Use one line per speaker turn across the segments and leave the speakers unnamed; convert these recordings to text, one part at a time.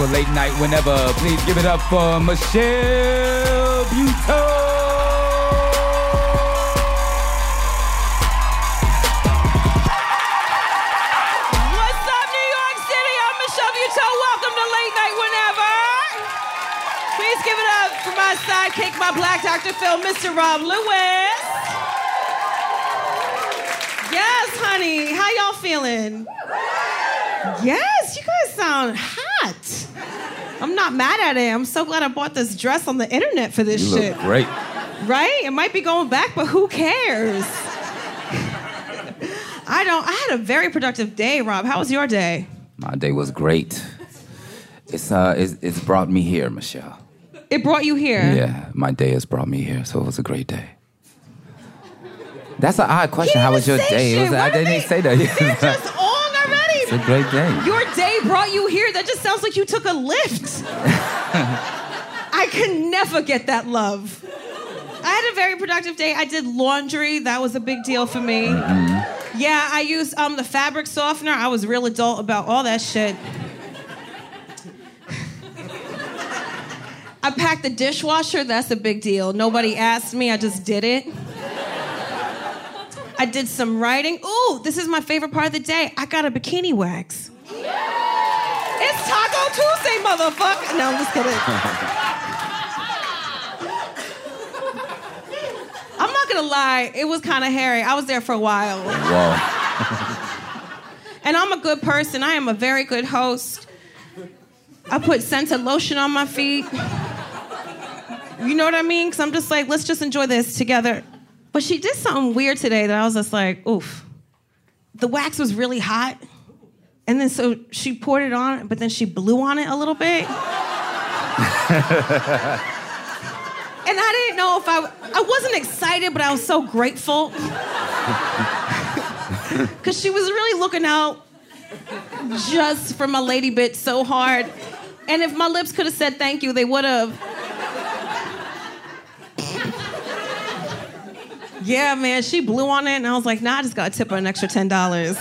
for late night whenever. Please give it up for Michelle Buteau.
What's up, New York City? I'm Michelle Buteau. Welcome to Late Night Whenever. Please give it up for my sidekick, my black Dr. Phil, Mr. Rob Lewis. Yes, honey. How y'all feeling? Yes, you guys sound not mad at it. I'm so glad I bought this dress on the internet for this
You
shit.
look great.
Right? It might be going back, but who cares? I don't. I had a very productive day, Rob. How was your day?
My day was great. It's uh, it's, it's brought me here, Michelle.
It brought you here.
Yeah, my day has brought me here, so it was a great day. That's an odd question. How was your day? Was, I
did
didn't
they-
say that.
They're just on already.
It's a great day.
Your day brought you here. That just sounds like you took a lift. I can never get that love. I had a very productive day. I did laundry. That was a big deal for me. Yeah, I used um, the fabric softener. I was real adult about all that shit. I packed the dishwasher. That's a big deal. Nobody asked me. I just did it. I did some writing. Ooh, this is my favorite part of the day. I got a bikini wax. It's Taco Tuesday, motherfucker. No, I'm just kidding. I'm not gonna lie, it was kind of hairy. I was there for a while.
Whoa.
And I'm a good person. I am a very good host. I put scented lotion on my feet. You know what I mean? Because I'm just like, let's just enjoy this together. But she did something weird today that I was just like, oof. The wax was really hot. And then so she poured it on, but then she blew on it a little bit. and I didn't know if I I wasn't excited, but I was so grateful. Cause she was really looking out just for my lady bit so hard. And if my lips could have said thank you, they would have. Yeah, man, she blew on it, and I was like, nah, I just gotta tip her an extra ten dollars.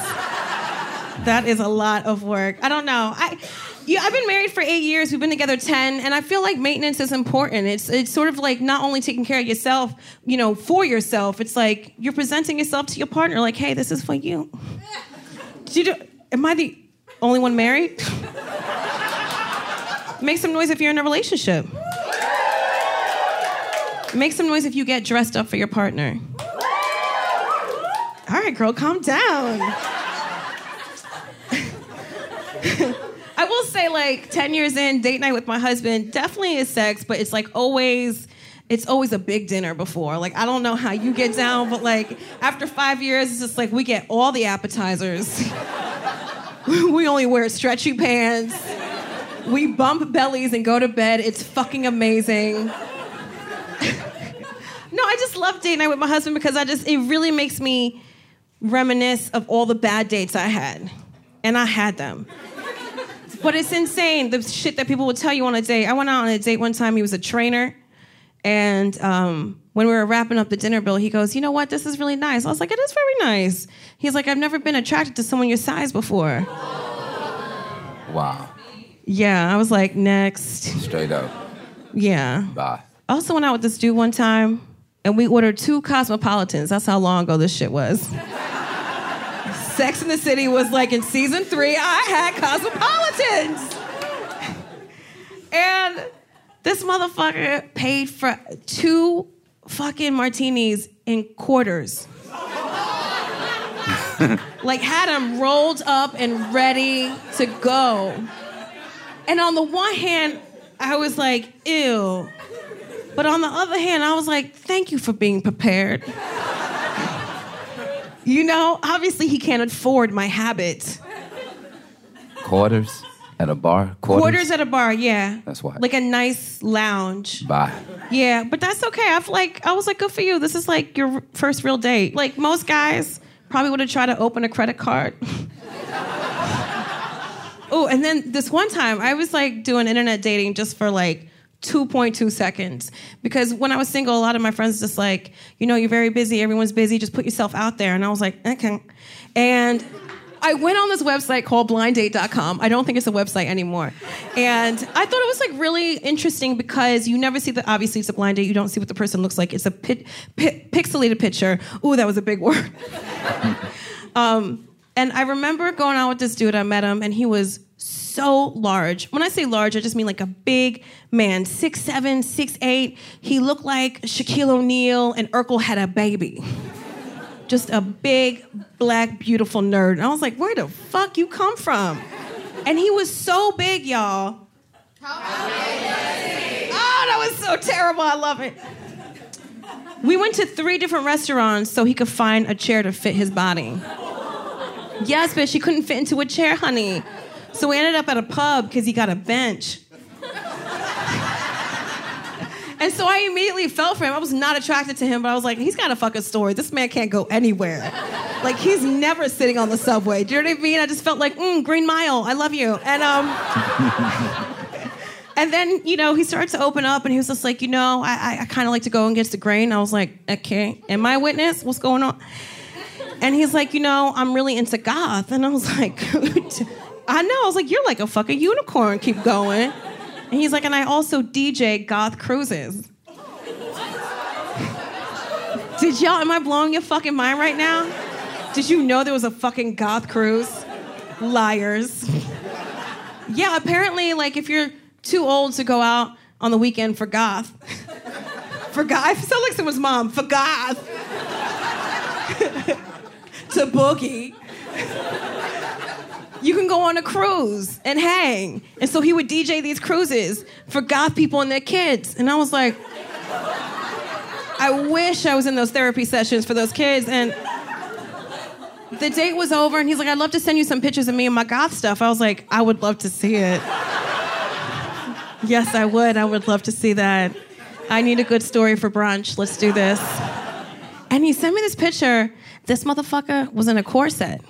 That is a lot of work. I don't know. I yeah, I've been married for eight years. We've been together ten, and I feel like maintenance is important. It's it's sort of like not only taking care of yourself, you know, for yourself. It's like you're presenting yourself to your partner, like, hey, this is for you. Did you do, am I the only one married? Make some noise if you're in a relationship. Make some noise if you get dressed up for your partner. All right, girl, calm down. I will say, like, 10 years in, date night with my husband definitely is sex, but it's like always, it's always a big dinner before. Like, I don't know how you get down, but like, after five years, it's just like we get all the appetizers. we only wear stretchy pants. We bump bellies and go to bed. It's fucking amazing. Just love date night with my husband because I just, it really makes me reminisce of all the bad dates I had. And I had them. But it's insane the shit that people will tell you on a date. I went out on a date one time. He was a trainer, and um, when we were wrapping up the dinner bill, he goes, "You know what? This is really nice." I was like, "It is very nice." He's like, "I've never been attracted to someone your size before."
Wow.
Yeah, I was like, "Next."
Straight up.
Yeah.
Bye.
I also went out with this dude one time, and we ordered two cosmopolitans. That's how long ago this shit was. Sex in the City was like in season three. I had cosmopolitans, and this motherfucker paid for two fucking martinis in quarters. like had them rolled up and ready to go. And on the one hand, I was like, ew. But on the other hand, I was like, thank you for being prepared. you know, obviously he can't afford my habit.
Quarters at a bar. Quarters.
Quarters at a bar, yeah.
That's why.
Like a nice lounge.
Bye.
Yeah, but that's okay. I feel like I was like, good for you. This is like your first real date. Like most guys probably would have tried to open a credit card. oh, and then this one time I was like doing internet dating just for like 2.2 seconds. Because when I was single, a lot of my friends just like, you know, you're very busy, everyone's busy, just put yourself out there. And I was like, okay. And I went on this website called blinddate.com. I don't think it's a website anymore. And I thought it was like really interesting because you never see the, obviously it's a blind date, you don't see what the person looks like. It's a pixelated picture. Ooh, that was a big word. um, and I remember going out with this dude, I met him, and he was so large. When I say large, I just mean like a big man, six seven, six eight. He looked like Shaquille O'Neal and Urkel had a baby just a big, black, beautiful nerd. And I was like, where the fuck you come from? And he was so big, y'all. Oh, that was so terrible. I love it. We went to three different restaurants so he could find a chair to fit his body. Yes, but she couldn't fit into a chair, honey. So we ended up at a pub because he got a bench. And so I immediately fell for him. I was not attracted to him, but I was like, he's got a fucking story. This man can't go anywhere. Like he's never sitting on the subway. Do you know what I mean? I just felt like, mm, Green Mile, I love you. And um And then, you know, he started to open up and he was just like, you know, I, I, I kind of like to go against the grain. I was like, okay, am I a witness? What's going on? And he's like, you know, I'm really into goth. And I was like, I know. I was like, you're like a fucking unicorn. Keep going. And he's like, and I also DJ goth cruises. Did y'all, am I blowing your fucking mind right now? Did you know there was a fucking goth cruise? Liars. Yeah, apparently, like, if you're too old to go out on the weekend for goth, for goth, I sound like someone's mom, for goth, to boogie you can go on a cruise and hang. And so he would DJ these cruises for goth people and their kids. And I was like, I wish I was in those therapy sessions for those kids. And the date was over, and he's like, I'd love to send you some pictures of me and my goth stuff. I was like, I would love to see it. yes, I would. I would love to see that. I need a good story for brunch. Let's do this. And he sent me this picture. This motherfucker was in a corset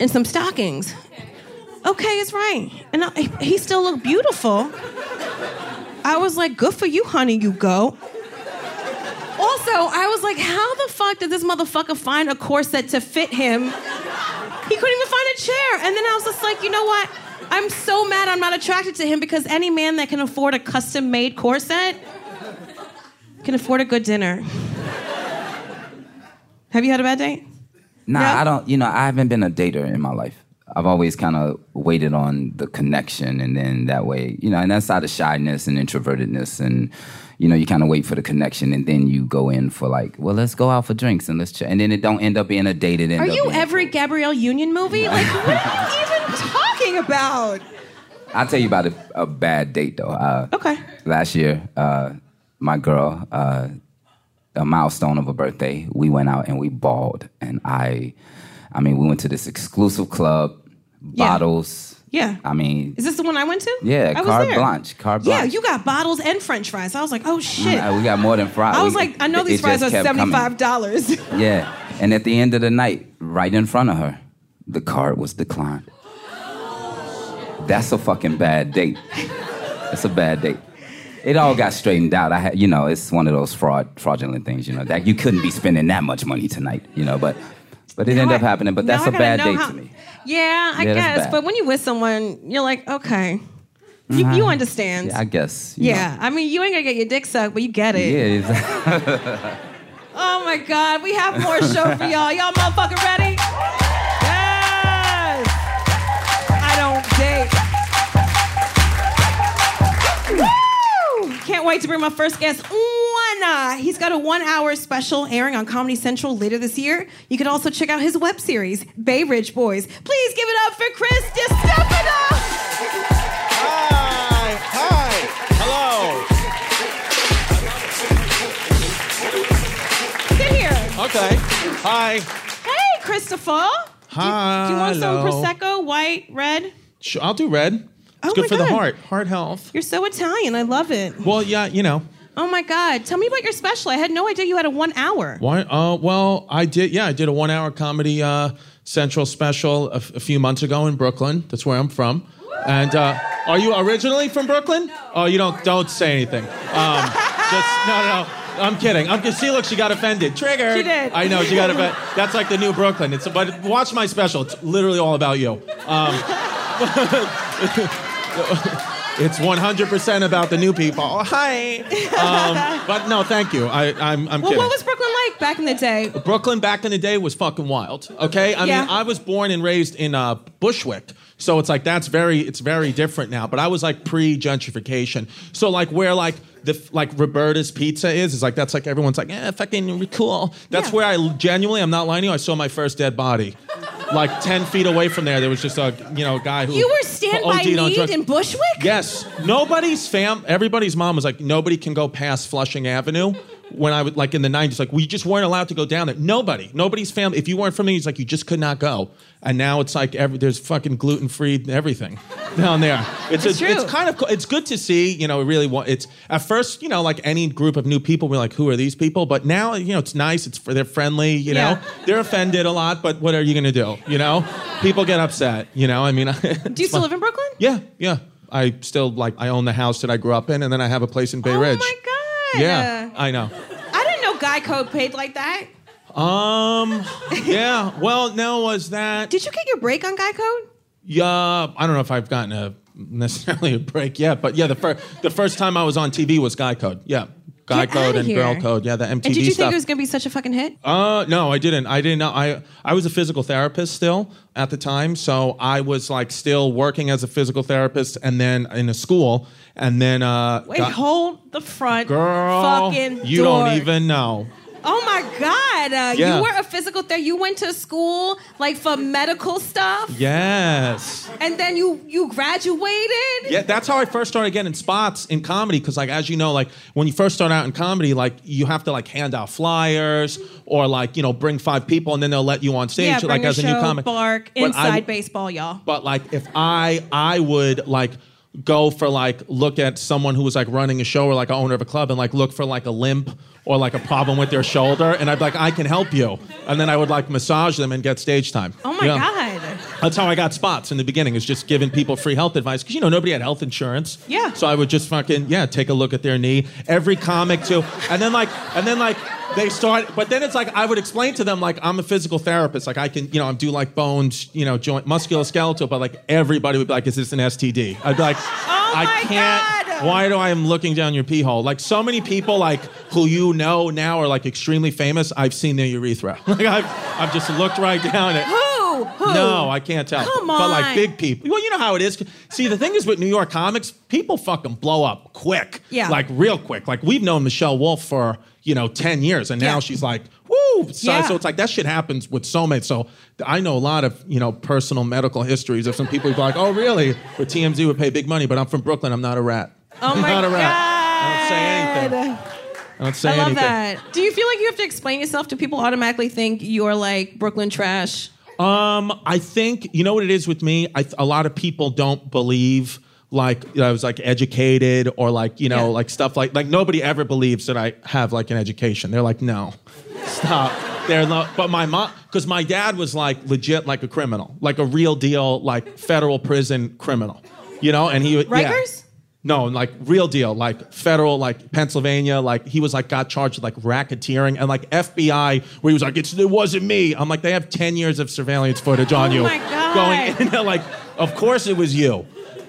and some stockings. Okay, it's right. And I, he still looked beautiful. I was like, good for you, honey, you go. Also, I was like, how the fuck did this motherfucker find a corset to fit him? He couldn't even find a chair. And then I was just like, you know what? I'm so mad I'm not attracted to him because any man that can afford a custom made corset can afford a good dinner. Have you had a bad date?
Nah, I don't. You know, I haven't been a dater in my life. I've always kind of waited on the connection, and then that way, you know, and that's out of shyness and introvertedness, and you know, you kind of wait for the connection, and then you go in for like, well, let's go out for drinks and let's chat, and then it don't end up being a date. It
are you every Gabrielle Union movie? Like, what are you even talking about?
I'll tell you about a, a bad date though. Uh,
okay.
Last year, uh, my girl, uh, a milestone of a birthday, we went out and we balled. And I, I mean, we went to this exclusive club,
Yeah.
bottles.
Yeah.
I mean,
Is this the one I went to?
yeah,
I was
carte
there.
blanche, carte
Yeah, you got bottles and French fries. I was like, oh shit.
Uh, we got more than fries.
I was
We-
like, I know these fries are
coming.
seventy-five dollars.
Yeah, and at the end of the night, right in front of her, the card was declined. That's a fucking bad date. That's a bad date. It all got straightened out. I had, you know, it's one of those fraud, fraudulent things, you know, that you couldn't be spending that much money tonight, you know, but, but it ended up happening. But that's
Now
a
I
bad
know
date
how-
to me.
Yeah, I
Yeah,
guess. But when you with someone, you're like, okay, you, you mm-hmm. understand.
Yeah, I guess.
Yeah, I mean, you ain't gonna get your dick sucked, but you get it.
Yeah, it's-
Oh my God, we have more show for y'all. Y'all motherfucking ready? Yes! I don't date. Wait to bring my first guest, Juana. Uh, he's got a one hour special airing on Comedy Central later this year. You can also check out his web series, Bay Ridge Boys. Please give it up for Chris DiStefano.
Hi, hi, hello.
Sit here.
Okay, hi.
Hey, Christopher.
Hi.
Do you want some. Prosecco, white, red?
Sure, I'll do red. It's
Oh
good for the heart, heart health.
You're so Italian. I love it.
Well, yeah, you know.
Oh my God. Tell me about your special. I had no idea you had a one hour.
Why? Uh, well, I did. Yeah, I did a one-hour comedy uh, central special a, f- a few months ago in Brooklyn. That's where I'm from. And uh, are you originally from Brooklyn? Oh, you don't don't say anything. Um, just no, no, no. I'm kidding. I'm see. Look, she got offended. Triggered.
She did.
I know she got offended. That's like the new Brooklyn. It's but watch my special. It's literally all about you. Um, it's 100% about the new people. Oh, hi. Um, but no, thank you. I, I'm, I'm
Well,
kidding.
what was Brooklyn like back in the day?
Brooklyn back in the day was fucking wild. Okay, I
Yeah.
mean, I was born and raised in uh, Bushwick, so it's like that's very it's very different now. But I was like pre gentrification, so like where like the like Roberta's Pizza is is like that's like everyone's like eh fucking cool. That's where I genuinely I'm not lying to you. I saw my first dead body. Like ten feet away from there, there was just a you know guy who
You were stand by
OD'd on
need
drugs.
in Bushwick?
Yes. Nobody's fam. Everybody's mom was like, nobody can go past Flushing Avenue. When I was like in the '90s, like we just weren't allowed to go down there. Nobody, nobody's family. If you weren't from there, it's like you just could not go. And now it's like every there's fucking gluten free everything down there. It's
It's
a, it's kind of cool. it's good to see. You know, it really wa- it's at first you know like any group of new people, we're like, who are these people? But now you know it's nice. It's for they're friendly. You know,
Yeah.
they're offended a lot, but what are you gonna do? You know, people get upset. You know, I mean,
Do you still live in Brooklyn?
yeah, yeah. I still like I own the house that I grew up in, and then I have a place in Bay
oh
Ridge.
my god.
Yeah, I know.
I didn't know Guy Code paid like that.
Um, yeah. Well, no, was that?
Did you get your break on Guy Code?
Yeah, I don't know if I've gotten a necessarily a break yet, but yeah, the first the first time I was on TV was Guy Code. Yeah, Guy
Get
Code
outta
and
here.
Girl Code. Yeah, the MTV
And did you
stuff.
think it was gonna be such a fucking hit?
Uh, no, I didn't. I didn't know. I I was a physical therapist still at the time, so I was like still working as a physical therapist, and then in a school, and then uh,
Wait,
got-
hold the front
girl,
fucking
you
door.
don't even know.
Oh my god! Uh,
Yeah.
You were a physical therapist. You went to school like for medical stuff,
Yes.
and then you you graduated.
Yeah, that's how I first started getting spots in comedy. Because, like, as you know, like when you first start out in comedy, like you have to like hand out flyers or like you know bring five people, and then they'll let you on stage.
Yeah,
like
bring a
as a new
show,
comic.
bark,
But I-
inside baseball, y'all.
But like, if I I would like go for like look at someone who was like running a show or like an owner of a club and like look for like a limp or like a problem with their shoulder, and I'd be like, I can help you, and then I would like massage them and get stage time.
Oh my
Yeah.
god!
That's how I got spots in the beginning. Is just giving people free health advice because you know nobody had health insurance.
Yeah.
So I would just fucking yeah take a look at their knee. Every comic too, and then like and then like they start. But then it's like I would explain to them like I'm a physical therapist. Like I can you know I'm do like bones you know joint musculoskeletal. But like everybody would be like, is this an STD? I'd be like,
Oh
I can't.
God.
Why do I am looking down your pee hole? Like so many people like who you know now are like extremely famous. I've seen their urethra. Like I've I've just looked right down it.
Who? Who?
No, I can't tell.
Come on.
But like big people. Well, you know how it is. See, the thing is with New York comics, people fucking blow up quick.
Yeah.
Like real quick. Like we've known Michelle Wolf for, you know, 10 years and now
Yeah.
she's like, woo. So,
Yeah.
so it's like that shit happens with so many. So I know a lot of, you know, personal medical histories of some people who are like, oh, really? But TMZ would pay big money, but I'm from Brooklyn. I'm not a rat.
Oh
I'm
my
not a rat.
god!
I don't say anything. I don't say
I love
anything.
that. Do you feel like you have to explain yourself? Do people automatically think you're like Brooklyn trash?
Um, I think you know what it is with me. I, a lot of people don't believe like you know, I was like educated or like you know
Yeah.
like stuff like like nobody ever believes that I have like an education. They're like, no, stop. They're not. But my mom, because my dad was like legit like a criminal, like a real deal like federal prison criminal, you know, and he would yeah.
Rikers?
No, like real deal, like federal, like Pennsylvania, like he was like got charged with like racketeering and like FBI, where he was like, it's, it wasn't me. I'm like, they have 10 years of surveillance footage on
Oh
you.
my God.
Going in, they're like, of course it was you.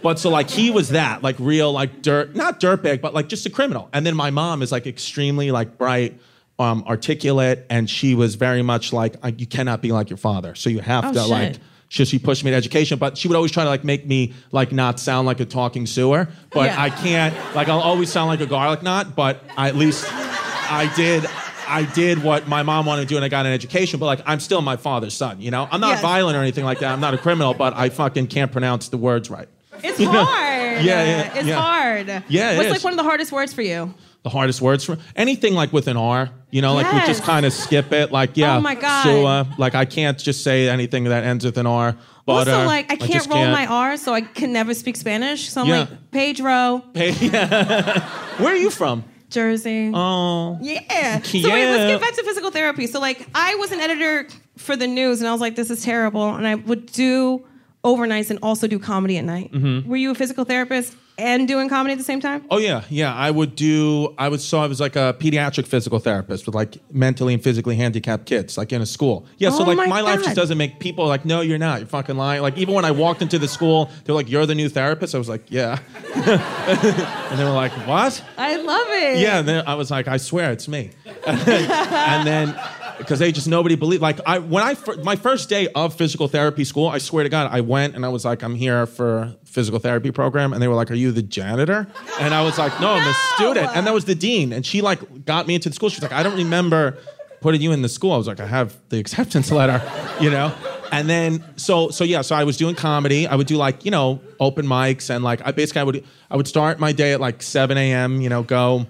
But so like he was that, like real, like dirt, not dirtbag, but like just a criminal. And then my mom is like extremely like bright, um, articulate, and she was very much like, you cannot be like your father. So you have
Oh,
to
shit.
like she, she pushed me to education, but she would always try to like make me like not sound like a talking sewer. But
Yeah.
I can't. Like I'll always sound like a garlic knot. But I, at least I did. I did what my mom wanted to do, and I got an education. But like I'm still my father's son. You know, I'm not
Yes.
violent or anything like that. I'm not a criminal, but I fucking can't pronounce the words right.
It's hard.
Yeah, yeah,
It's
yeah.
hard.
Yeah, it
What's
is.
like one of the hardest words for you?
The hardest words for anything like with an R. You know, like we just kind of skip it. Like yeah,
Oh my God.
Sua. Like I can't just say anything that ends with an R. But,
also, like I can't roll my R, so I can never speak Spanish. So I'm
Yeah.
like Pedro,
Where are you from?
Jersey.
Oh.
Yeah. So wait, let's get back to physical therapy. So like I was an editor for the news and I was like, this is terrible. And I would do overnights and also do comedy at night.
Mm-hmm.
Were you a physical therapist and doing comedy at the same time?
Oh yeah, yeah. I would do. I was so I was like a pediatric physical therapist with like mentally and physically handicapped kids, like in a school. Yeah. so
Oh
like
my
my, life just doesn't make people like, no, you're not. You're fucking lying. Like even when I walked into the school, they're like, you're the new therapist. I was like, yeah. and they were like, what?
I love it.
Yeah. And then I was like, I swear it's me. and then because they just nobody believed. Like I when I my first day of physical therapy school, I swear to God, I went and I was like, I'm here for physical therapy program, and they were like, Are you the janitor? And I was like, No, I'm a student. And that was the dean, and she like got me into the school. She's like, I don't remember putting you in the school. I was like, I have the acceptance letter, you know. And then so so yeah, so I was doing comedy. I would do like you know open mics and like I basically I would I would start my day at like 7 a.m. You know, go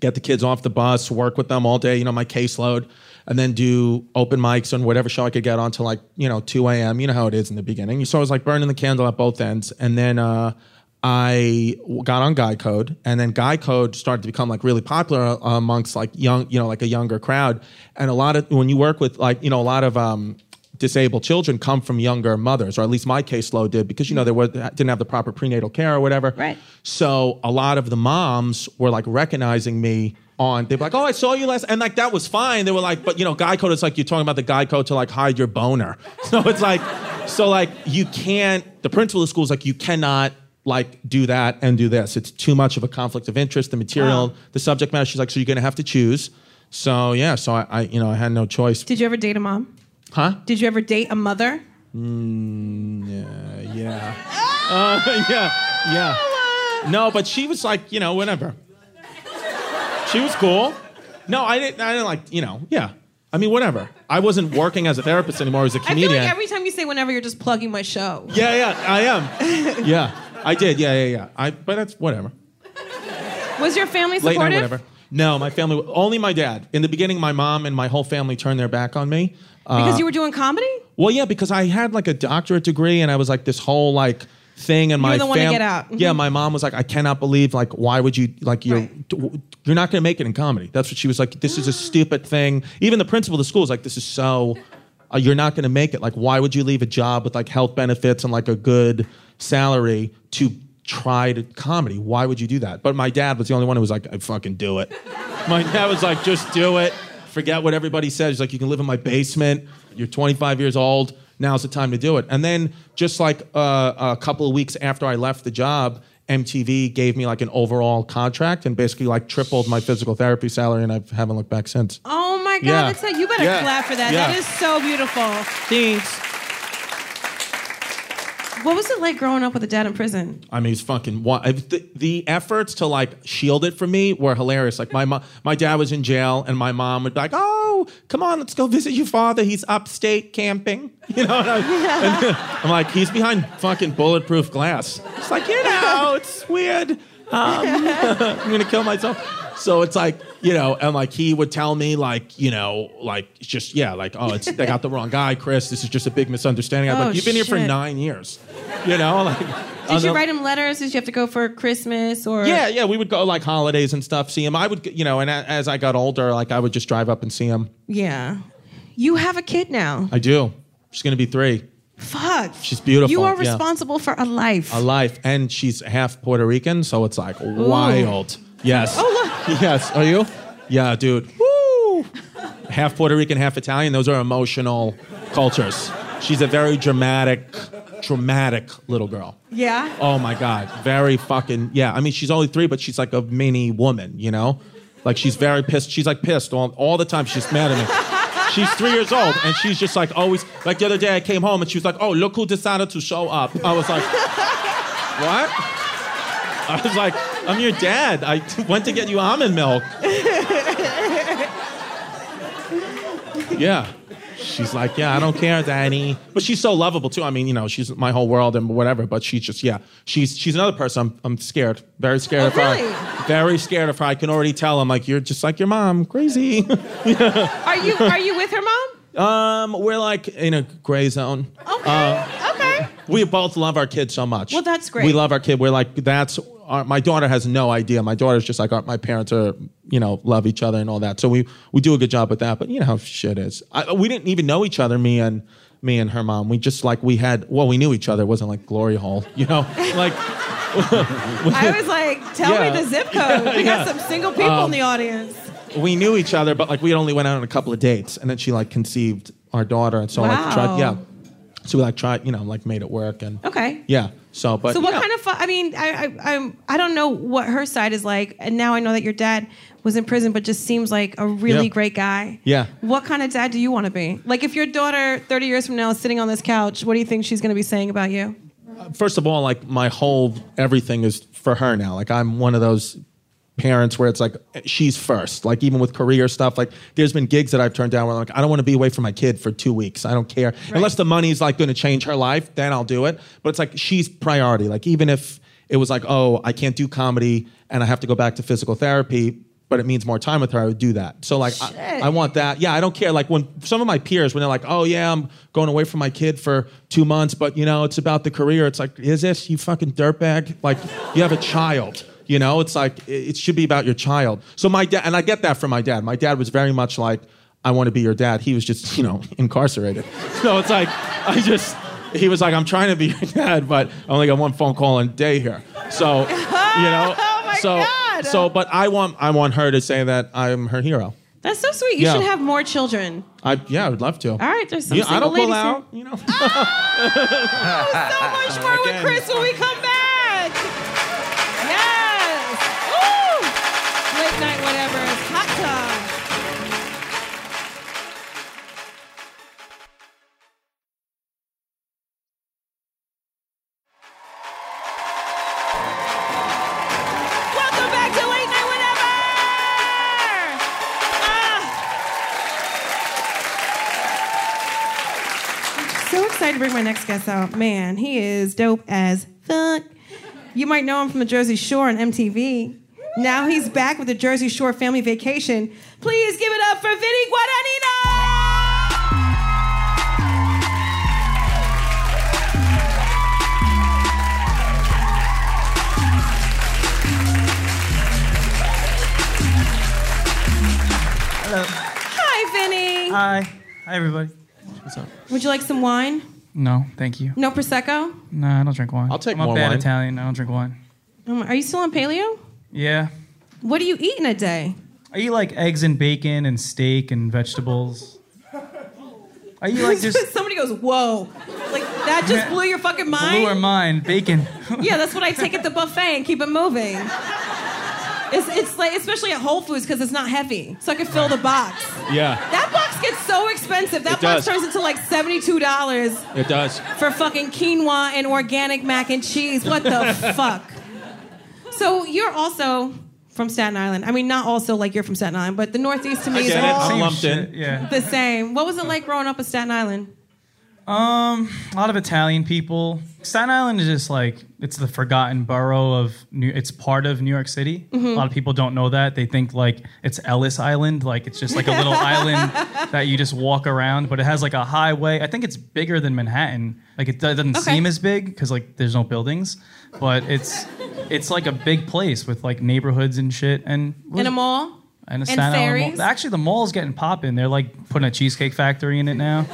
get the kids off the bus, work with them all day, you know, my caseload, and then do open mics on whatever show I could get on till like, you know, 2 a.m. You know how it is in the beginning. So I was like burning the candle at both ends. And then uh, I got on Guy Code, and then Guy Code started to become like really popular amongst like young, you know, like a younger crowd. And a lot of, when you work with like, you know, a lot of, um, disabled children come from younger mothers, or at least my caseload did, because you know they were, didn't have the proper prenatal care or whatever.
Right.
So a lot of the moms were like recognizing me on. They'd be like, "Oh, I saw you last," and like that was fine. They were like, "But you know, guy code is like you're talking about the guy code to like hide your boner." So it's like, so like you can't. The principal of the school is like you cannot like do that and do this. It's too much of a conflict of interest. The material,
Wow.
the subject matter. She's like, so you're gonna have to choose. So yeah, so I, I you know I had no choice.
Did you ever date a mom?
Huh?
Did you ever date a mother?
Yeah, yeah, uh, yeah, yeah. No, but she was like, you know, whatever. She was cool. No, I didn't. I didn't like, you know, yeah. I mean, whatever. I wasn't working as a therapist anymore. As a comedian.
feel like every time you say whenever, you're just plugging my show.
yeah, yeah, I am. Yeah, I did. Yeah, yeah, yeah. I, but that's whatever.
Was your family supportive?
Late night, whatever. No, my family. Only my dad. In the beginning, my mom and my whole family turned their back on me. Uh,
Because you were doing comedy?
Well, yeah, because I had like a doctorate degree and I was like this whole like thing and my
the one to get out. Mhm.
Yeah, my mom was like, I cannot believe like why would you like you're
Right.
you're not going to make it in comedy. That's what she was like. This is a stupid thing. Even the principal of the school is like, this is so. Uh, you're not going to make it. Like, why would you leave a job with like health benefits and like a good salary to try to comedy? Why would you do that? But my dad was the only one who was like, I fucking do it. my dad was like, just do it. Forget what everybody says. He's like, you can live in my basement. You're 25 years old. Now's the time to do it. And then just like uh, a couple of weeks after I left the job, MTV gave me like an overall contract and basically like tripled my physical therapy salary, and I haven't looked back since.
Oh my God,
Yeah.
that's it. You better
Yeah.
clap for that.
Yeah.
That is so beautiful.
Thanks.
What was it like growing up with a dad in prison?
I mean, he's fucking. wa- The, the efforts to like shield it from me were hilarious. Like my mom, my dad was in jail, and my mom would be like, "Oh, come on, let's go visit your father. He's upstate camping." You know, and, I, I'm like, "He's behind fucking bulletproof glass." It's like, you know, it's weird. Um, I'm gonna kill myself. So it's like, you know, and like he would tell me, like, you know, like it's just yeah, like, oh, it's they got the wrong guy, Chris. This is just a big misunderstanding. I'm
Oh,
like, you've been here for
shit.
nine years, you know, like.
Did you write him letters? Did you have to go for Christmas or?
Yeah, yeah, we would go like holidays and stuff, see him. I would, you know, and a- as I got older, like I would just drive up and see him.
Yeah. You have a kid now.
I do. She's gonna be three.
Fuck.
She's beautiful,
You are
yeah.
responsible for a life.
A life, and she's half Puerto Rican, so it's like wild. Yes.
Oh, look.
Yes. Are you? Yeah, dude. Woo. Half Puerto Rican, half Italian. Those are emotional cultures. She's a very dramatic, dramatic little girl.
yeah.
Oh my God. Very fucking, yeah. I mean, she's only three, but she's like a mini woman, you know? Like she's very pissed. She's like pissed all, all the time. She's mad at me. She's three years old and she's just like always, like the other day I came home and she was like, oh, look who decided to show up. I was like, what? I was like, I'm your dad. I went to get you almond milk. Yeah. She's like, yeah, I don't care, Danny. But she's so lovable too. I mean, you know, she's my whole world and whatever. But she's just, yeah, she's she's another person. I'm, I'm scared, very scared
Oh,
of
really?
her. Very scared of her. I can already tell. I'm like, you're just like your mom, crazy.
Are you Are you with her mom?
um, we're like in a gray zone.
Okay. okay.
We both love our kid so much.
Well, that's great.
We love our kid. We're like, that's our, my daughter has no idea. My daughter's just like, our, my parents are, you know, love each other and all that. So we we do a good job with that. But you know how shit is. I, we didn't even know each other, me and me and her mom. We just like we had well, we knew each other. It wasn't like glory hole, you know, like.
I was like, tell
Yeah.
me the zip code. We
Yeah.
got some single people in the um, audience.
we knew each other, but like we only went out on a couple of dates, and then she like conceived our daughter, and so I like tried, yeah. So we like tried, you know, like made it work, and
Okay.
yeah. So, but
So what kind of fun? I mean, I, I I'm I don't know what her side is like, and now I know that your dad was in prison, but just seems like a really
Yeah.
great guy.
Yeah.
What kind of dad do you want to be? Like, if your daughter 30 years from now is sitting on this couch, what do you think she's going to be saying about you?
Uh, first of all, like my whole everything is for her now. Like I'm one of those parents where it's like she's first. Like even with career stuff, like there's been gigs that I've turned down where I'm like I don't want to be away from my kid for two weeks. I don't care unless the money's like going to change her life. Then I'll do it. But it's like she's priority. Like even if it was like oh I can't do comedy and I have to go back to physical therapy. But it means more time with her. I would do that. So like, I, I want that. Yeah, I don't care. Like when some of my peers, when they're like, "Oh yeah, I'm going away from my kid for two months," but you know, it's about the career. It's like, is this you fucking dirtbag? Like, you have a child. You know, it's like it should be about your child. So my dad, and I get that from my dad. My dad was very much like, "I want to be your dad." He was just, you know, incarcerated. So it's like, I just, he was like, "I'm trying to be your dad, but I only got one phone call a day here." So, you know,
Oh my
so
God.
so, but I want I want her to say that I'm her hero.
That's so sweet. You
Yeah.
should have more children.
I yeah, I would love to. All
right, there's some
Yeah, I don't pull
ladies
out. You know.
oh, So much more with Chris when we come back. Excited to bring my next guest out. Man, he is dope as fuck. You might know him from the Jersey Shore on MTV. Now he's back with the Jersey Shore Family Vacation. Please give it up for Vinny Guadagnino! Hello. Hi, Vinny.
Hi. Hi, everybody.
Would you like some wine?
No, thank you.
No prosecco.
No, I don't drink wine.
I'll take
I'm
more
a bad
wine.
Italian. I don't drink wine.
Um, Are you still on paleo?
Yeah.
What do you eat in a day?
I eat like eggs and bacon and steak and vegetables. I eat like just
Somebody goes, "Whoa!" Like that just blew your fucking mind.
blew our mind. Bacon.
Yeah, that's what I take at the buffet and keep it moving. It's, it's like, especially at Whole Foods, because it's not heavy, so I can fill the box.
Yeah,
That box gets so expensive. That
It
box
does.
turns into like seventy-two dollars
it does.
for fucking quinoa and organic mac and cheese. What the fuck? So you're also from Staten Island. I mean, not also like you're from Staten Island, but the Northeast to me
I
is
get it.
all
I'm
Same
lumped
shit,
in.
Yeah.
the same. What was it like growing up in Staten Island?
Um, a lot of Italian people. Staten Island is just like it's the forgotten borough of New. It's part of New York City.
Mm-hmm.
A lot of people don't know that. They think like it's Ellis Island, like it's just like a little island that you just walk around. But it has like a highway. I think it's bigger than Manhattan. Like it do- doesn't
Okay.
seem as big because like there's no buildings, but it's it's like a big place with like neighborhoods and shit. And
In a mall?
and a
And
Staten Island mall. Actually, the mall's getting popping. They're like putting a cheesecake factory in it now.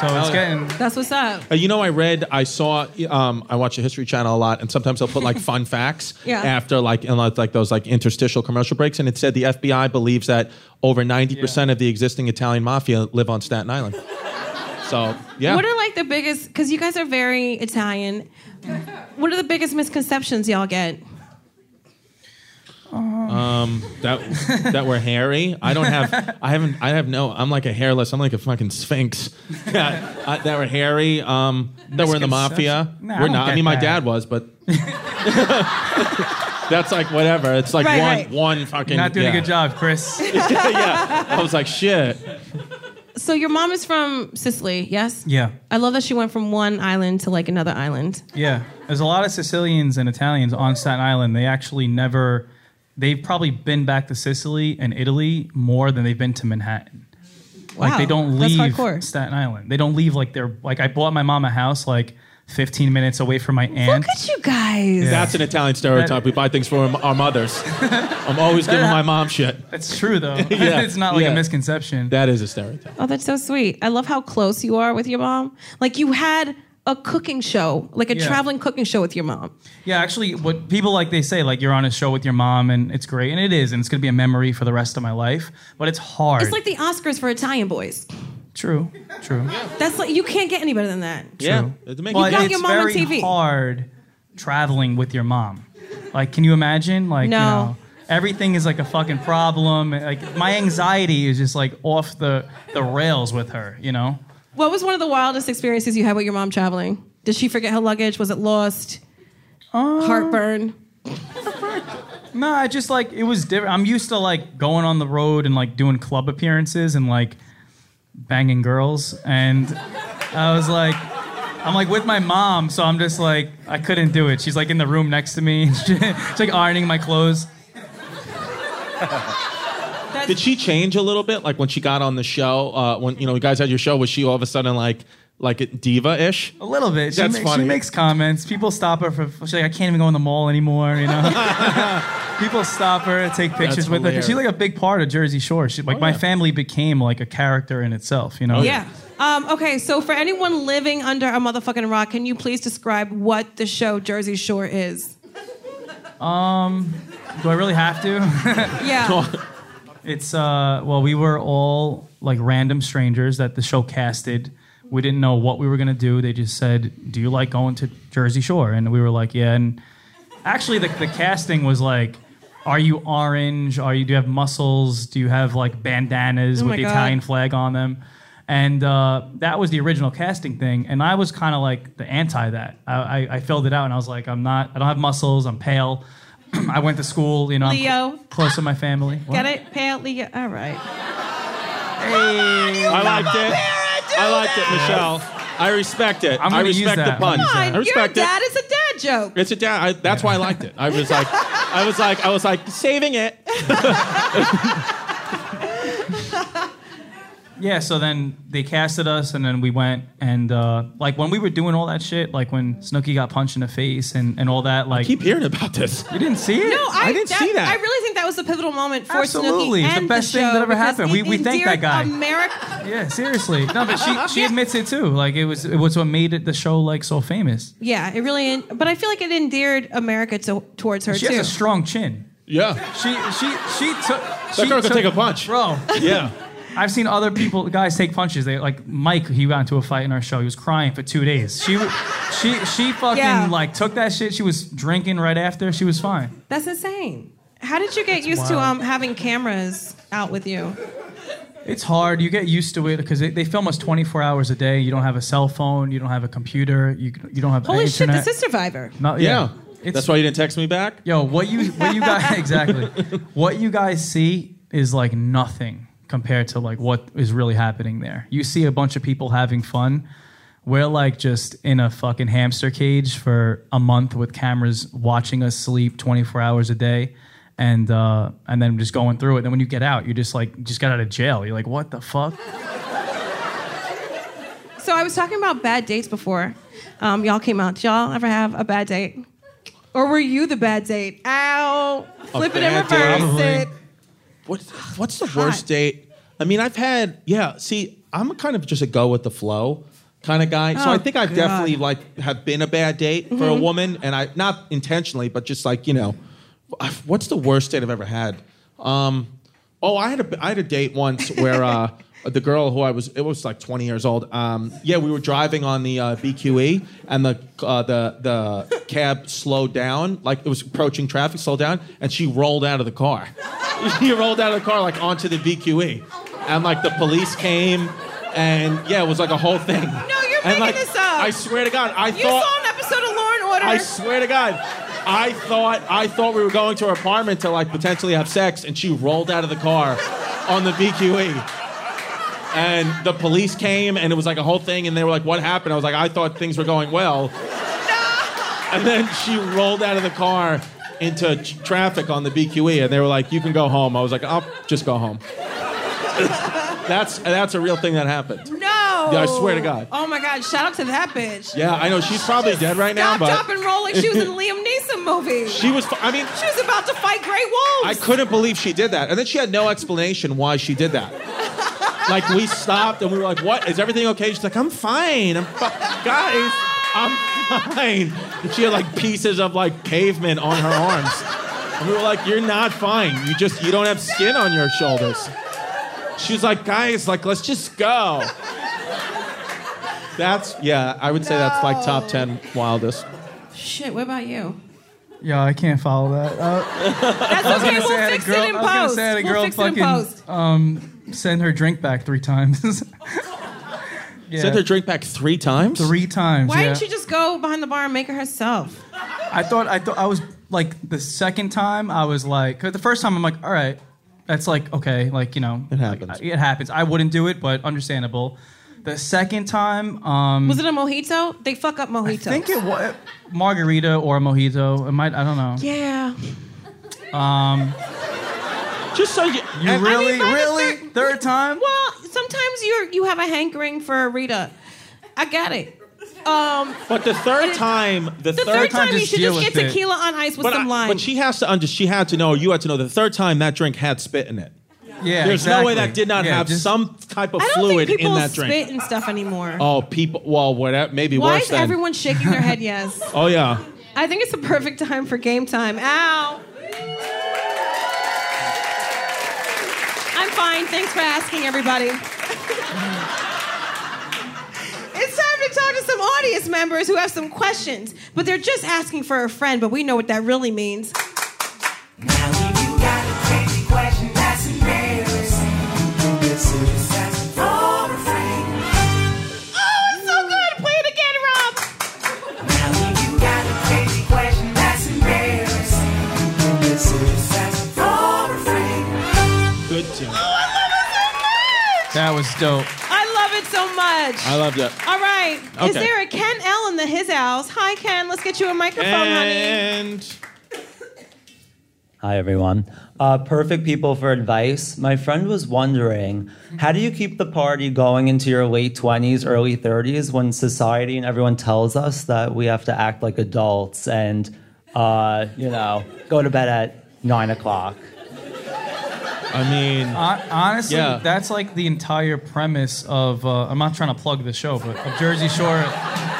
So it's getting.
That's what's up.
Uh, you know, I read, I saw, um, I watch the History Channel a lot, and sometimes they'll put like fun facts
Yeah.
after like in like like those like interstitial commercial breaks, and it said the FBI believes that over ninety percent of the existing Italian mafia live on Staten Island. So yeah,
What are like the biggest? Because you guys are very Italian. What are the biggest misconceptions y'all get?
That that we're hairy. I don't have. I haven't. I have no. I'm like a hairless. I'm like a fucking sphinx. Yeah, uh, that we're hairy. Um, that we're in the mafia.
Misconception? Nah, I
we're
don't
not. I
get
mean, my
that.
dad was, but that's like whatever. It's like
Right,
one
right.
one fucking.
Not doing
yeah.
a good job, Chris.
yeah, I was like shit.
So your mom is from Sicily, yes?
yeah,
I love that she went from one island to like another island.
yeah. There's a lot of Sicilians and Italians on Staten Island. They actually never. They've probably been back to Sicily and Italy more than they've been to Manhattan. Wow. Like
Wow,
they don't leave. Staten Island. They don't leave like they're like I bought my mom a house like 15 minutes away from my aunt.
Look at you guys.
That's an Italian stereotype. We buy things for our- our mothers. I'm always giving my mom shit.
That's true though.
Yeah,
it's not like
yeah.
a misconception.
That is a stereotype.
Oh, that's so sweet. I love how close you are with your mom. Like you had a cooking show, like a
Yeah.
traveling cooking show with your mom.
Yeah, actually, what people like they say, like you're on a show with your mom, and it's great, and it is, and it's gonna be a memory for the rest of my life. But it's hard.
It's like the Oscars for Italian boys.
true, true.
That's like you can't get any better than that.
Yeah. To make
But
got
it's
your mom on
very
TV.
hard traveling with your mom. Like, can you imagine? Like,
No.
you know, everything is like a fucking problem. Like, my anxiety is just like off the the rails with her. You know.
What was one of the wildest experiences you had with your mom traveling? Did she forget her luggage? Was it lost?
Uh,
Heartburn?
No, I just like it was different. I'm used to like going on the road and like doing club appearances and like banging girls, and I was like, I'm like with my mom, so I'm just like I couldn't do it. She's like in the room next to me. She's like ironing my clothes.
That's,
Did she change a little bit? Like when she got on the show, uh, when you know you guys had your show, was she all of a sudden like like diva ish?
A little bit. She,
That's
ma-
funny.
she makes comments. People stop her for. She's like, I can't even go in the mall anymore. You know. People stop her, and take pictures with her. 'cause She's like a big part of Jersey Shore. She, like
Oh,
my
yeah.
family became like a character in itself. You know.
Oh,
yeah. Um, okay, so for anyone living under a motherfucking rock, can you please describe what the show Jersey Shore is?
Do I really have to?
Yeah.
It's uh well, we were all like random strangers that the show casted. We didn't know what we were gonna do. They just said, "Do you like going to Jersey Shore?" And we were like, "Yeah." And actually, the, the casting was like, "Are you orange? Are you do you have muscles? Do you have like bandanas
Oh
with
my
the
God.
Italian flag on them?" And uh, that was the original casting thing. And I was kind of like the anti that. I, I, I filled it out and I was like, I'm not. I don't have muscles. I'm pale. I went to school. You know, I'm cl-
Leo.
close to my family. What?
Get it? Pale Leo. All right.
I liked it. I liked it, Michelle. I respect it.
I'm
I
gonna use
respect the
that.
pun.
Come
Come on,
I
your
respect it.
dad is a dad joke.
It's a dad. I, that's why I liked it. I was like, I was like, I was like saving it.
Yeah, so then they casted us, and then we went, and uh, like when we were doing all that shit, like when Snooki got punched in the face and, and all that, like I
Keep hearing about this.
you didn't see it.
No, I,
I didn't see that.
I really think that was the pivotal moment for
Absolutely.
Snooki
It's the
and
best thing
show
that ever happened. We- we thank that
endeared
guy.
America.
Yeah, seriously. No, but she she admits it too. Like it was it was what made it the show like so famous.
Yeah, it really. But I feel like it endeared America to, towards her too.
She
too.
has a strong chin.
Yeah.
She she she took.
That
she
girl can
took-
take a punch.
bro.
Yeah.
I've seen other people, guys, take punches. They like Mike. He got into a fight in our show. He was crying for two days. She, she, she fucking
Yeah.
like took that shit. She was drinking right after. She was fine.
That's insane. How did you get used to um, having cameras out with you?
It's hard. You get used to it because they, they film us 24 hours a day. You don't have a cell phone. You don't have a computer. You you don't have
Holy shit,
internet.
this is Survivor.
No,
Yeah.
It's,
That's why you didn't text me back?
Yo, what you what you guys exactly? What you guys see is like nothing compared to like what is really happening there. You see a bunch of people having fun. We're like just in a fucking hamster cage for a month with cameras watching us sleep 24 hours a day. And uh, and then just going through it. Then when you get out, you're just like just got out of jail. You're like, what the fuck?
So I was talking about bad dates before. Um, y'all came out. Did y'all ever have a bad date? Or were you the bad date? Ow. Flip it and
bad date?
reverse it.
What, what's the worst date? I mean, I've had, yeah, see, I'm kind of just a go with the flow kind of guy. so
Oh,
I think I've
God.
definitely like have been a bad date for a woman and I not intentionally, but just like, you know, what's the worst date I've ever had? Um, oh, I had a I had a date once where uh the girl who I was it was like 20 years old. Um, yeah, we were driving on the uh, BQE and the uh, the the cab slowed down, like it was approaching traffic, slowed down, and she rolled out of the car. she rolled out of the car like onto the BQE, and like the police came, and yeah, it was like a whole thing. No,
you're
and,
making
like,
this up.
I swear to God, I
You
thought.
You saw an episode of Law and Order.
I swear to God, I thought I thought we were going to her apartment to like potentially have sex, and she rolled out of the car on the BQE. And the police came, and it was like a whole thing, and they were like, "What happened?" I was like, "I thought things were going well." no! And then she rolled out of the car into t- traffic on the BQE, and they were like, "You can go home." I was like, "I'll just go home." that's that's a real thing that happened.
no.
Yeah, I swear to God.
Oh my God! Shout out to that bitch.
Yeah, I know she's probably dead right now, but
drop, and roll like she was in a Liam Neeson movie.
she was. I mean,
She was about to fight Grey Wolves.
I couldn't believe she did that, and then she had no explanation why she did that. Like we stopped and we were like, "What? Is everything okay?" She's like, "I'm fine. I'm fi- guys, I'm fine." And she had like pieces of like pavement on her arms, and we were like, "You're not fine. You just you don't have skin on your shoulders." She was like, "Guys, like let's just go." That's yeah. I would say that's like top ten wildest.
Shit. What about you?
Yeah, I can't follow that. Uh,
That's okay. We'll
say I had a
fix
girl-
it in
I was gonna
post.
say I had a
we'll
girl
fix it in
fucking
post.
um, send her drink back three times. yeah.
Sent her drink back three times.
three times.
Why
yeah.
didn't she just go behind the bar and make it herself?
I thought I thought I was like the second time I was like 'cause the first time I'm like all right that's like okay like you know
It happens.
like, it happens I wouldn't do it but understandable. The second time um
Was it a mojito? They fuck up
I
mojitos.
think it was margarita or a mojito. It might I don't know.
Yeah.
Just so you,
You
and-
really
by the
really
third-
third time?
Well, sometimes you're you have a hankering for a Rita. I get it. Um,
But the third time, the,
the third time, you should just get
with it.
tequila on ice with
but,
some
I-
lime.
but she has to under, she had to know, you had to know, the third time that drink had spit in it.
Yeah.
There's no way that did not
Yeah,
have
just-
some type of
I don't
fluid
think
in
people
that drink.
spit and stuff anymore.
Oh, people, well, whatever, maybe
Why
worse
is
than.
everyone shaking their head yes?
Oh, yeah.
I think it's the perfect time for game time. Ow. Fine. Thanks for asking, everybody. It's time to talk to some audience members who have some questions, but they're just asking for a friend, but we know what that really means.
That was dope.
I love it so much.
I loved it.
All right. Is there a Ken L in the his house? Hi, Ken. Let's get you a microphone, honey.
And
Hi, everyone. Uh, perfect people for advice. My friend was wondering how do you keep the party going into your late 20s, early 30s when society and everyone tells us that we have to act like adults and, uh, you know, go to bed at nine o'clock?
I mean,
Honestly,
Yeah.
that's like the entire premise of. Uh, I'm not trying to plug the show, but of Jersey Shore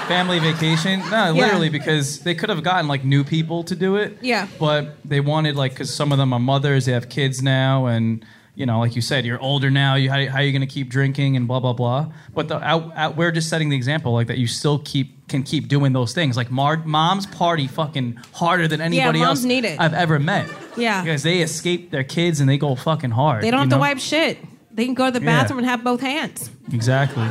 Family Vacation. No, literally, because they could have gotten like new people to do it.
Yeah.
But they wanted like because some of them are mothers, they have kids now, and you know, like you said, you're older now. You how, how are you going to keep drinking and blah blah blah. But the, out, out, we're just setting the example, like that you still keep can keep doing those things. Like Mar- moms party fucking harder than anybody
moms
else
need it.
I've ever met.
Yeah.
Because they escape their kids and they go fucking hard.
They don't have to wipe shit. They can go to the
Yeah.
bathroom and have both hands.
Exactly.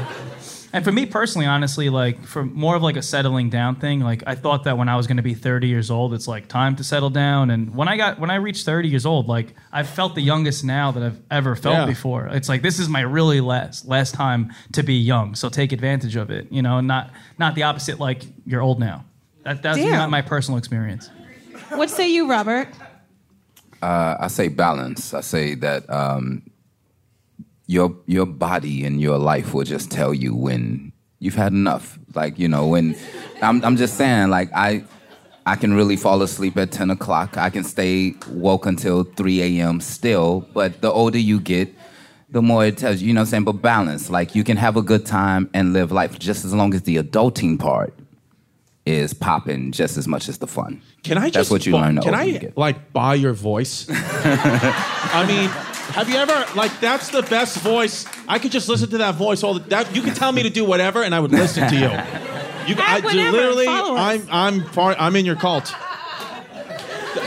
And for me personally, honestly, like for more of like a settling down thing, like I thought that when I was going to be 30 years old, it's like time to settle down. And when I got when I reached 30 years old, like I've felt the youngest now that I've ever felt
Yeah.
before. It's like this is my really last last time to be young, so take advantage of it. You know, not not the opposite. Like you're old now. That, that's
Damn.
not my personal experience.
What say you, Robert?
Uh, I say balance. I say that um, your your body and your life will just tell you when you've had enough. Like you know, when I'm I'm just saying, like I I can really fall asleep at ten o'clock. I can stay woke until three a.m. still. But the older you get, the more it tells you. You know what I'm saying? But balance. Like you can have a good time and live life just as long as the adulting part is popping just as much as the fun.
Can I
That's
just?
what you learn
Can I like buy your voice? I mean, have you ever like that's the best voice? I could just listen to that voice all the. That, you could tell me to do whatever, and I would listen to you. You, I,
Add whatever,
literally. I'm, I'm, far, I'm in your cult.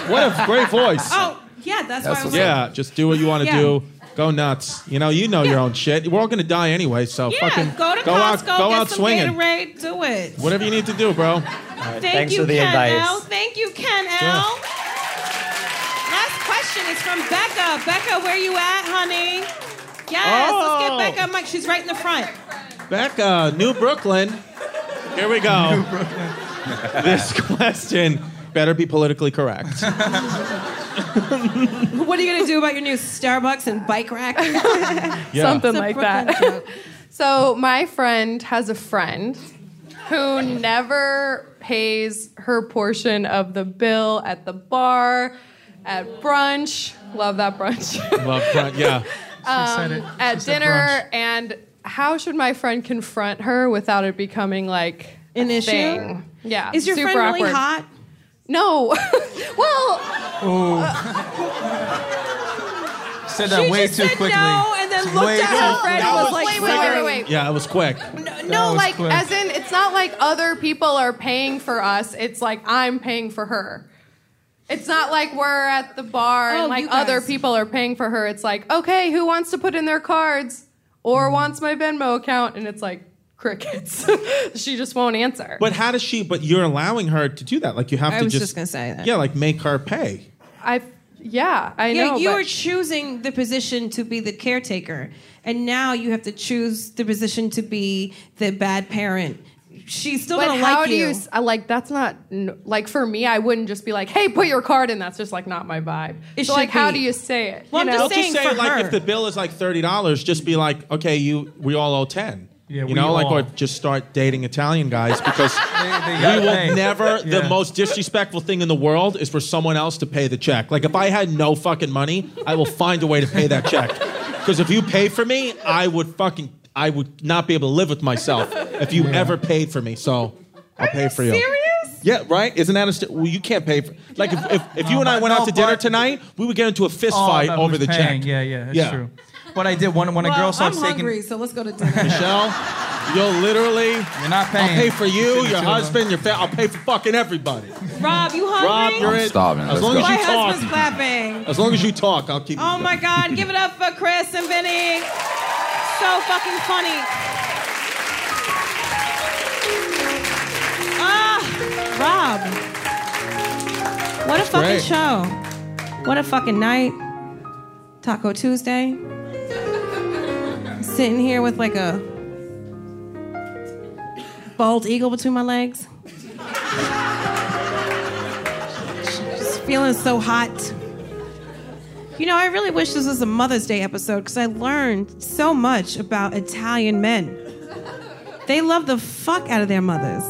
What a great voice.
Oh, yeah, that's,
That's
why I was
what's
like,
Yeah, just do what you want to
Yeah.
do. Go nuts. You know, you know your own shit. We're all gonna die anyway, so
yeah,
fucking
go to
go
Costco,
out, go
get
out
some
swinging.
Gatorade, do it.
Whatever you need to do, bro.
Thank
Thanks
you,
for the
Ken
advice.
L. Thank you, Ken L. Last question is from Becca. Becca, where you at, honey? Yes,
Oh.
let's get oh. Becca. Mike, she's right in the front.
Becca, New Brooklyn. Here we go. this question better be politically correct.
What are you gonna do about your new Starbucks and bike rack?
Yeah.
Something
It's a
like
Brooklyn
that.
joke.
So my friend has a friend who never pays her portion of the bill at the bar, at brunch. Love that brunch.
Love brunch, yeah.
said um, it.
at
said
dinner. And how should my friend confront her without it becoming like
An
a
issue?
thing? Yeah.
Is your
super
friend really
awkward.
hot?
No. well,
Said that
She
way
just
too
said
quickly.
no and then looked
Way
at
too
her friend and was
was
like,
wait, wait, wait, wait, wait.
Yeah, it was quick.
No,
was
like
quick.
as in it's not like other people are paying for us. It's like I'm paying for her. It's not like we're at the bar
Oh,
and like other people are paying for her. It's like, okay, who wants to put in their cards
Mm.
or wants my Venmo account? And it's like crickets. she just won't answer.
But how does she? But you're allowing her to do that. Like you have
I
to
was
just,
just gonna say that.
Yeah, like make her pay.
I, yeah, I
Yeah,
know.
You are choosing the position to be the caretaker, and now you have to choose the position to be the bad parent. She's still
but
gonna
how
like
do
you.
you s- I like that's not like for me I wouldn't just be like hey put your card in that's just like not my vibe
It
so like
should
how do you say it
Well,
you
I'm just
Don't just say
for
like
her.
if the bill is like thirty dollars, just be like, okay, you we all owe ten.
Yeah,
you
we
know, like
all.
or just start dating Italian guys because
They- they
we will
pay.
never. The most disrespectful thing in the world is for someone else to pay the check. Like if I had no fucking money, I will find a way to pay that check. Because if you pay for me, I would fucking I would not be able to live with myself if you ever paid for me. So I'll pay for you.
serious?
Yeah, right. Isn't that a st- well? You can't pay for like if if, if you oh, and I
but
went out
no,
to dinner
but-
tonight, we would get into a fist
Oh,
fight
about
over
who's
the
paying.
check.
Yeah, yeah, that's
Yeah.
true. But I did when when a girl starts
I'm
taking.
hungry, so let's go to dinner.
Michelle, you'll literally.
You're not paying.
I'll pay for you, your
two of them.
husband, your family. I'll pay for fucking everybody.
Rob, you hungry?
Rob, you're
I'm
in.
starving.
As
Let's
long
go.
as
My
you talk.
husband's clapping.
As long as you talk, I'll keep.
Oh my God! Give it up for Chris and Vinny. So fucking funny. Ah, Rob. What a fucking
great.
show. What a fucking night. Taco Tuesday. Sitting here with like a bald eagle between my legs. Just feeling so hot. You know, I really wish this was a Mother's Day episode because I learned so much about Italian men. They love the fuck out of their mothers.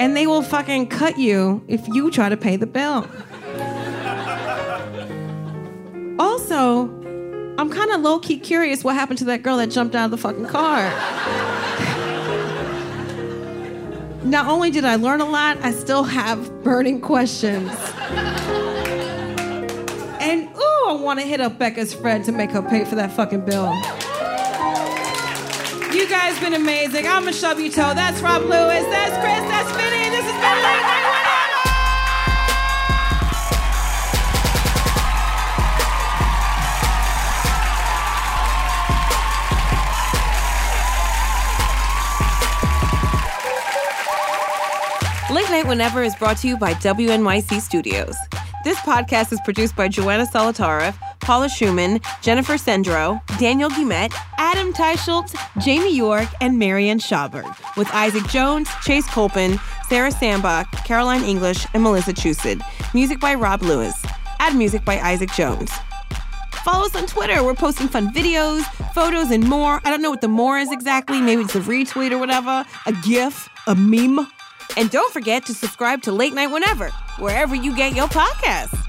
And they will fucking cut you if you try to pay the bill. Also, I'm kind of low key curious what happened to that girl that jumped out of the fucking car. Not only did I learn a lot, I still have burning questions. I want to hit up Becca's friend to make her pay for that fucking bill. You guys been amazing. I'm Michelle Buteau. That's Rob Lewis. That's Chris. That's Vinny. This has been Late Night Whatever.
Late Night Whenever is brought to you by WNYC Studios. This podcast is produced by Joanna Solotaroff, Paula Szuchman, Jennifer Sendro, Daniel Guimet, Adam Teicholtz, Jamie York, and Marianne Schauberg, with Isaac Jones, Chase Colpin, Sarah Sandbach, Caroline English, and Melissa Chusid. Music by Rob Lewis. Add music by Isaac Jones. Follow us on Twitter. We're posting fun videos, photos, and more. I don't know what the more is exactly. Maybe it's a retweet or whatever, a GIF, a meme. And don't forget to subscribe to Late Night Whenever, wherever you get your podcasts.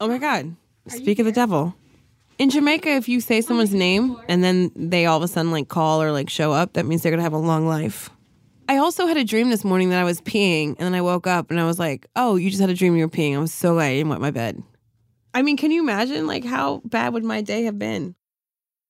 Oh my God. Speak of the devil. In Jamaica, if you say someone's name and then they all of a sudden like call or like show up, that means they're gonna have a long life. I also had a dream this morning that I was peeing, and then I woke up and I was like, "Oh, you just had a dream you were peeing." I was so glad I didn't wet my bed. I mean, can you imagine like how bad would my day have been?